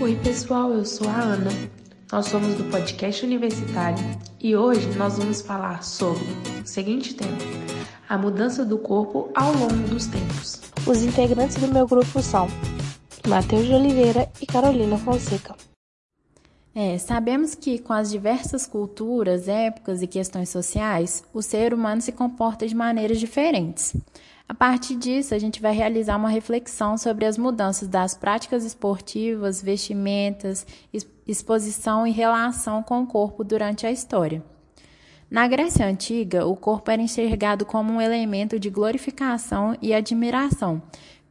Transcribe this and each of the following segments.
Oi, pessoal, eu sou a Ana. Nós somos do podcast universitário e hoje nós vamos falar sobre o seguinte tema: a mudança do corpo ao longo dos tempos. Os integrantes do meu grupo são Matheus de Oliveira e Carolina Fonseca. É, sabemos que com as diversas culturas, épocas e questões sociais, o ser humano se comporta de maneiras diferentes. A partir disso, a gente vai realizar uma reflexão sobre as mudanças das práticas esportivas, vestimentas, exposição e relação com o corpo durante a história. Na Grécia Antiga, o corpo era enxergado como um elemento de glorificação e admiração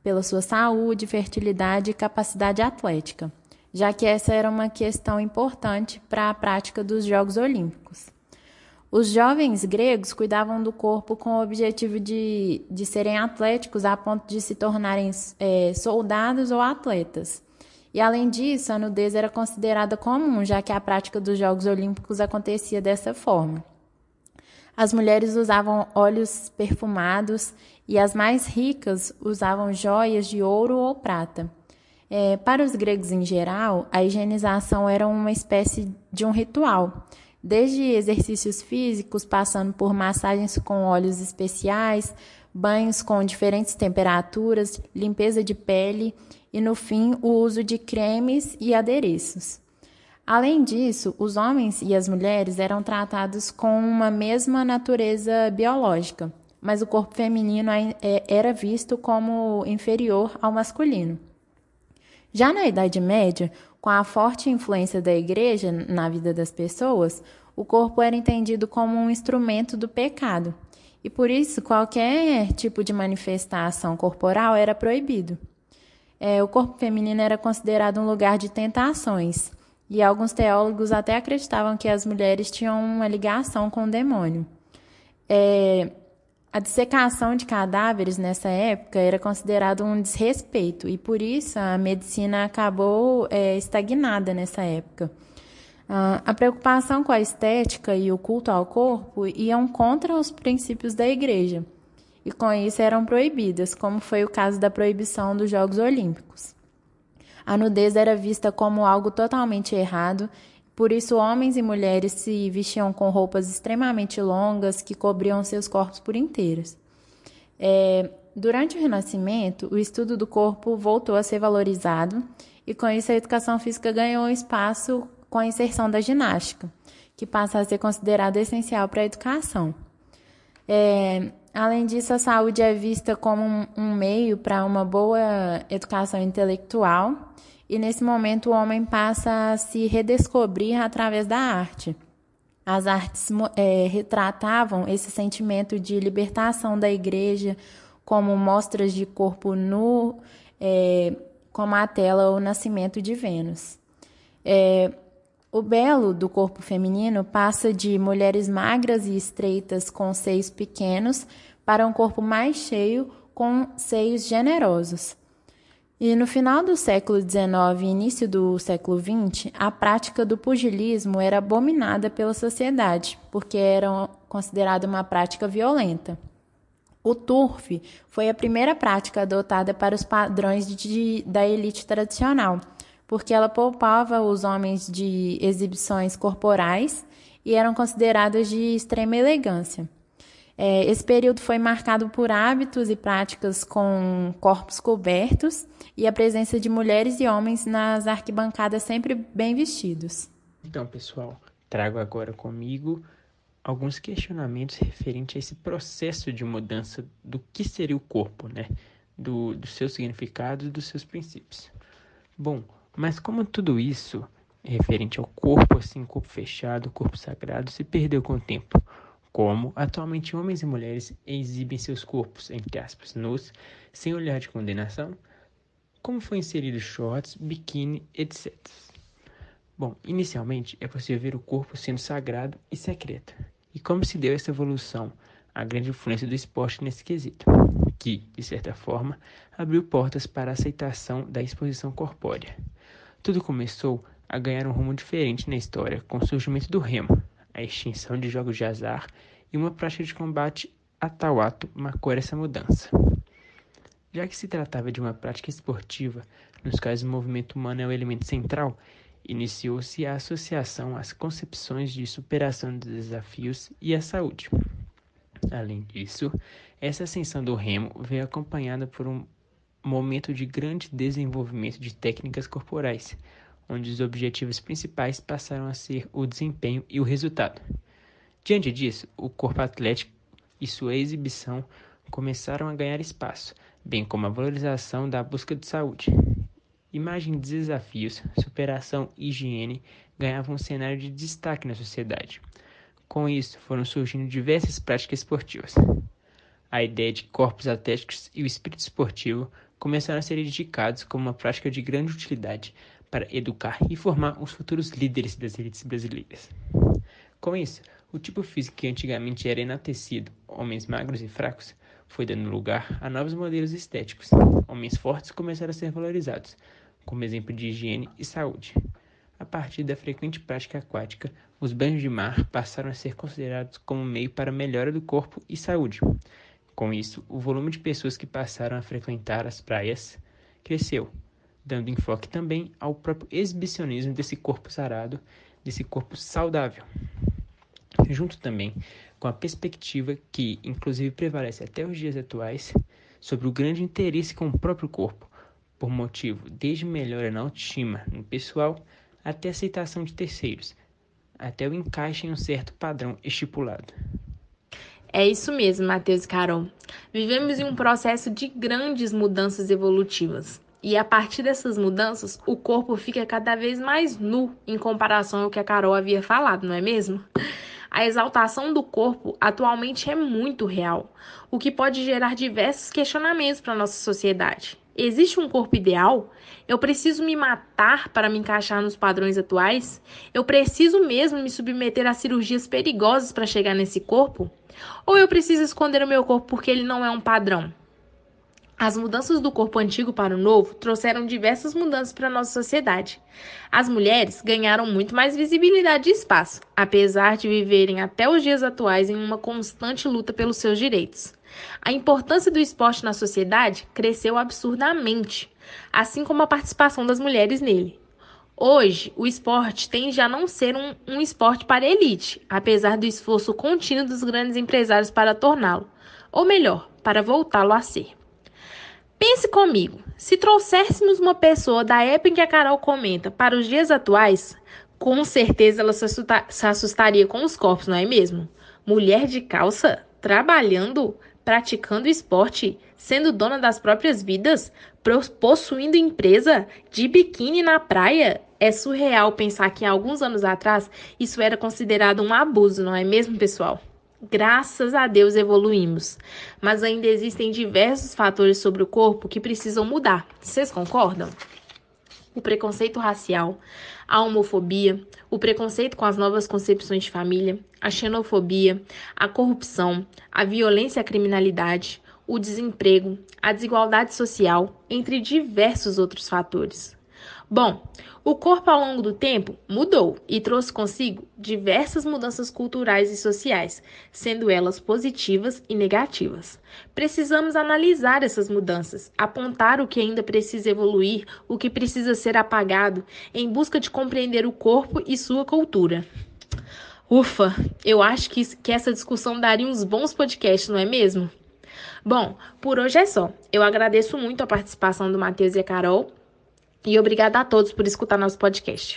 pela sua saúde, fertilidade e capacidade atlética, já que essa era uma questão importante para a prática dos Jogos Olímpicos. Os jovens gregos cuidavam do corpo com o objetivo de, de serem atléticos a ponto de se tornarem é, soldados ou atletas. E além disso, a nudez era considerada comum, já que a prática dos Jogos Olímpicos acontecia dessa forma. As mulheres usavam óleos perfumados e as mais ricas usavam joias de ouro ou prata. É, para os gregos em geral, a higienização era uma espécie de um ritual desde exercícios físicos, passando por massagens com óleos especiais, banhos com diferentes temperaturas, limpeza de pele e, no fim, o uso de cremes e adereços. Além disso, os homens e as mulheres eram tratados com uma mesma natureza biológica, mas o corpo feminino é, era visto como inferior ao masculino. Já na Idade Média, com a forte influência da igreja na vida das pessoas, o corpo era entendido como um instrumento do pecado, e por isso qualquer tipo de manifestação corporal era proibido. É, o corpo feminino era considerado um lugar de tentações, e alguns teólogos até acreditavam que as mulheres tinham uma ligação com o demônio. É, a dissecação de cadáveres nessa época era considerado um desrespeito e por isso a medicina acabou é, estagnada nessa época. Uh, a preocupação com a estética e o culto ao corpo iam contra os princípios da igreja e com isso eram proibidas, como foi o caso da proibição dos Jogos Olímpicos. A nudez era vista como algo totalmente errado por isso, homens e mulheres se vestiam com roupas extremamente longas que cobriam seus corpos por inteiros. É, durante o Renascimento, o estudo do corpo voltou a ser valorizado e, com isso, a educação física ganhou espaço com a inserção da ginástica, que passa a ser considerada essencial para a educação. É, além disso, a saúde é vista como um, um meio para uma boa educação intelectual e nesse momento o homem passa a se redescobrir através da arte. As artes é, retratavam esse sentimento de libertação da igreja, como mostras de corpo nu, é, como a tela O Nascimento de Vênus. É, o belo do corpo feminino passa de mulheres magras e estreitas com seios pequenos para um corpo mais cheio com seios generosos. E no final do século XIX e início do século XX, a prática do pugilismo era abominada pela sociedade, porque era considerada uma prática violenta. O turf foi a primeira prática adotada para os padrões de, da elite tradicional, porque ela poupava os homens de exibições corporais e eram consideradas de extrema elegância. É, esse período foi marcado por hábitos e práticas com corpos cobertos e a presença de mulheres e homens nas arquibancadas sempre bem vestidos. Então, pessoal, trago agora comigo alguns questionamentos referentes a esse processo de mudança do que seria o corpo, né? Do, do seu significado e dos seus princípios. Bom, mas como tudo isso referente ao corpo, assim, corpo fechado, corpo sagrado, se perdeu com o tempo? Como atualmente homens e mulheres exibem seus corpos, entre aspas, nus, sem olhar de condenação, como foi inserido shorts, biquíni, etc. Bom, inicialmente é possível ver o corpo sendo sagrado e secreto. E como se deu essa evolução? A grande influência do esporte nesse quesito, que, de certa forma, abriu portas para a aceitação da exposição corpórea. Tudo começou a ganhar um rumo diferente na história com o surgimento do remo, a extinção de jogos de azar e uma prática de combate a tal ato marcou essa mudança. Já que se tratava de uma prática esportiva, nos quais o movimento humano é o elemento central, iniciou-se a associação às concepções de superação dos desafios e à saúde. Além disso, essa ascensão do remo veio acompanhada por um momento de grande desenvolvimento de técnicas corporais, onde os objetivos principais passaram a ser o desempenho e o resultado. Diante disso, o corpo atlético e sua exibição começaram a ganhar espaço, bem como a valorização da busca de saúde. Imagem de desafios, superação e higiene ganhavam um cenário de destaque na sociedade. Com isso, foram surgindo diversas práticas esportivas. A ideia de corpos atléticos e o espírito esportivo começaram a ser dedicados como uma prática de grande utilidade para educar e formar os futuros líderes das elites brasileiras. Com isso, o tipo físico que antigamente era enaltecido, homens magros e fracos, foi dando lugar a novos modelos estéticos. Homens fortes começaram a ser valorizados, como exemplo de higiene e saúde. A partir da frequente prática aquática, os banhos de mar passaram a ser considerados como meio para melhora do corpo e saúde. Com isso, o volume de pessoas que passaram a frequentar as praias cresceu, dando enfoque também ao próprio exibicionismo desse corpo sarado, desse corpo saudável. Junto também com a perspectiva que, inclusive, prevalece até os dias atuais, sobre o grande interesse com o próprio corpo, por motivo desde melhora na autoestima no pessoal até aceitação de terceiros, até o encaixe em um certo padrão estipulado. É isso mesmo, Matheus e Carol. Vivemos em um processo de grandes mudanças evolutivas. E a partir dessas mudanças, o corpo fica cada vez mais nu em comparação ao que a Carol havia falado, não é mesmo? A exaltação do corpo atualmente é muito real, o que pode gerar diversos questionamentos para a nossa sociedade. Existe um corpo ideal? Eu preciso me matar para me encaixar nos padrões atuais? Eu preciso mesmo me submeter a cirurgias perigosas para chegar nesse corpo? Ou eu preciso esconder o meu corpo porque ele não é um padrão? As mudanças do corpo antigo para o novo trouxeram diversas mudanças para a nossa sociedade. As mulheres ganharam muito mais visibilidade e espaço, apesar de viverem até os dias atuais em uma constante luta pelos seus direitos. A importância do esporte na sociedade cresceu absurdamente, assim como a participação das mulheres nele. Hoje, o esporte tende a não ser um, um esporte para elite, apesar do esforço contínuo dos grandes empresários para torná-lo, ou melhor, para voltá-lo a ser. Pense comigo, se trouxéssemos uma pessoa da época em que a Carol comenta para os dias atuais, com certeza ela se, se assustaria com os corpos, não é mesmo? Mulher de calça, trabalhando, praticando esporte, sendo dona das próprias vidas, possuindo empresa, de biquíni na praia. É surreal pensar que há alguns anos atrás isso era considerado um abuso, não é mesmo, pessoal? Graças a Deus evoluímos, mas ainda existem diversos fatores sobre o corpo que precisam mudar. Vocês concordam? O preconceito racial, a homofobia, o preconceito com as novas concepções de família, a xenofobia, a corrupção, a violência e a criminalidade, o desemprego, a desigualdade social, entre diversos outros fatores. Bom, o corpo ao longo do tempo mudou e trouxe consigo diversas mudanças culturais e sociais, sendo elas positivas e negativas. Precisamos analisar essas mudanças, apontar o que ainda precisa evoluir, o que precisa ser apagado, em busca de compreender o corpo e sua cultura. Ufa, eu acho que, que essa discussão daria uns bons podcasts, não é mesmo? Bom, por hoje é só. Eu agradeço muito a participação do Matheus e a Carol e obrigada a todos por escutar nosso podcast.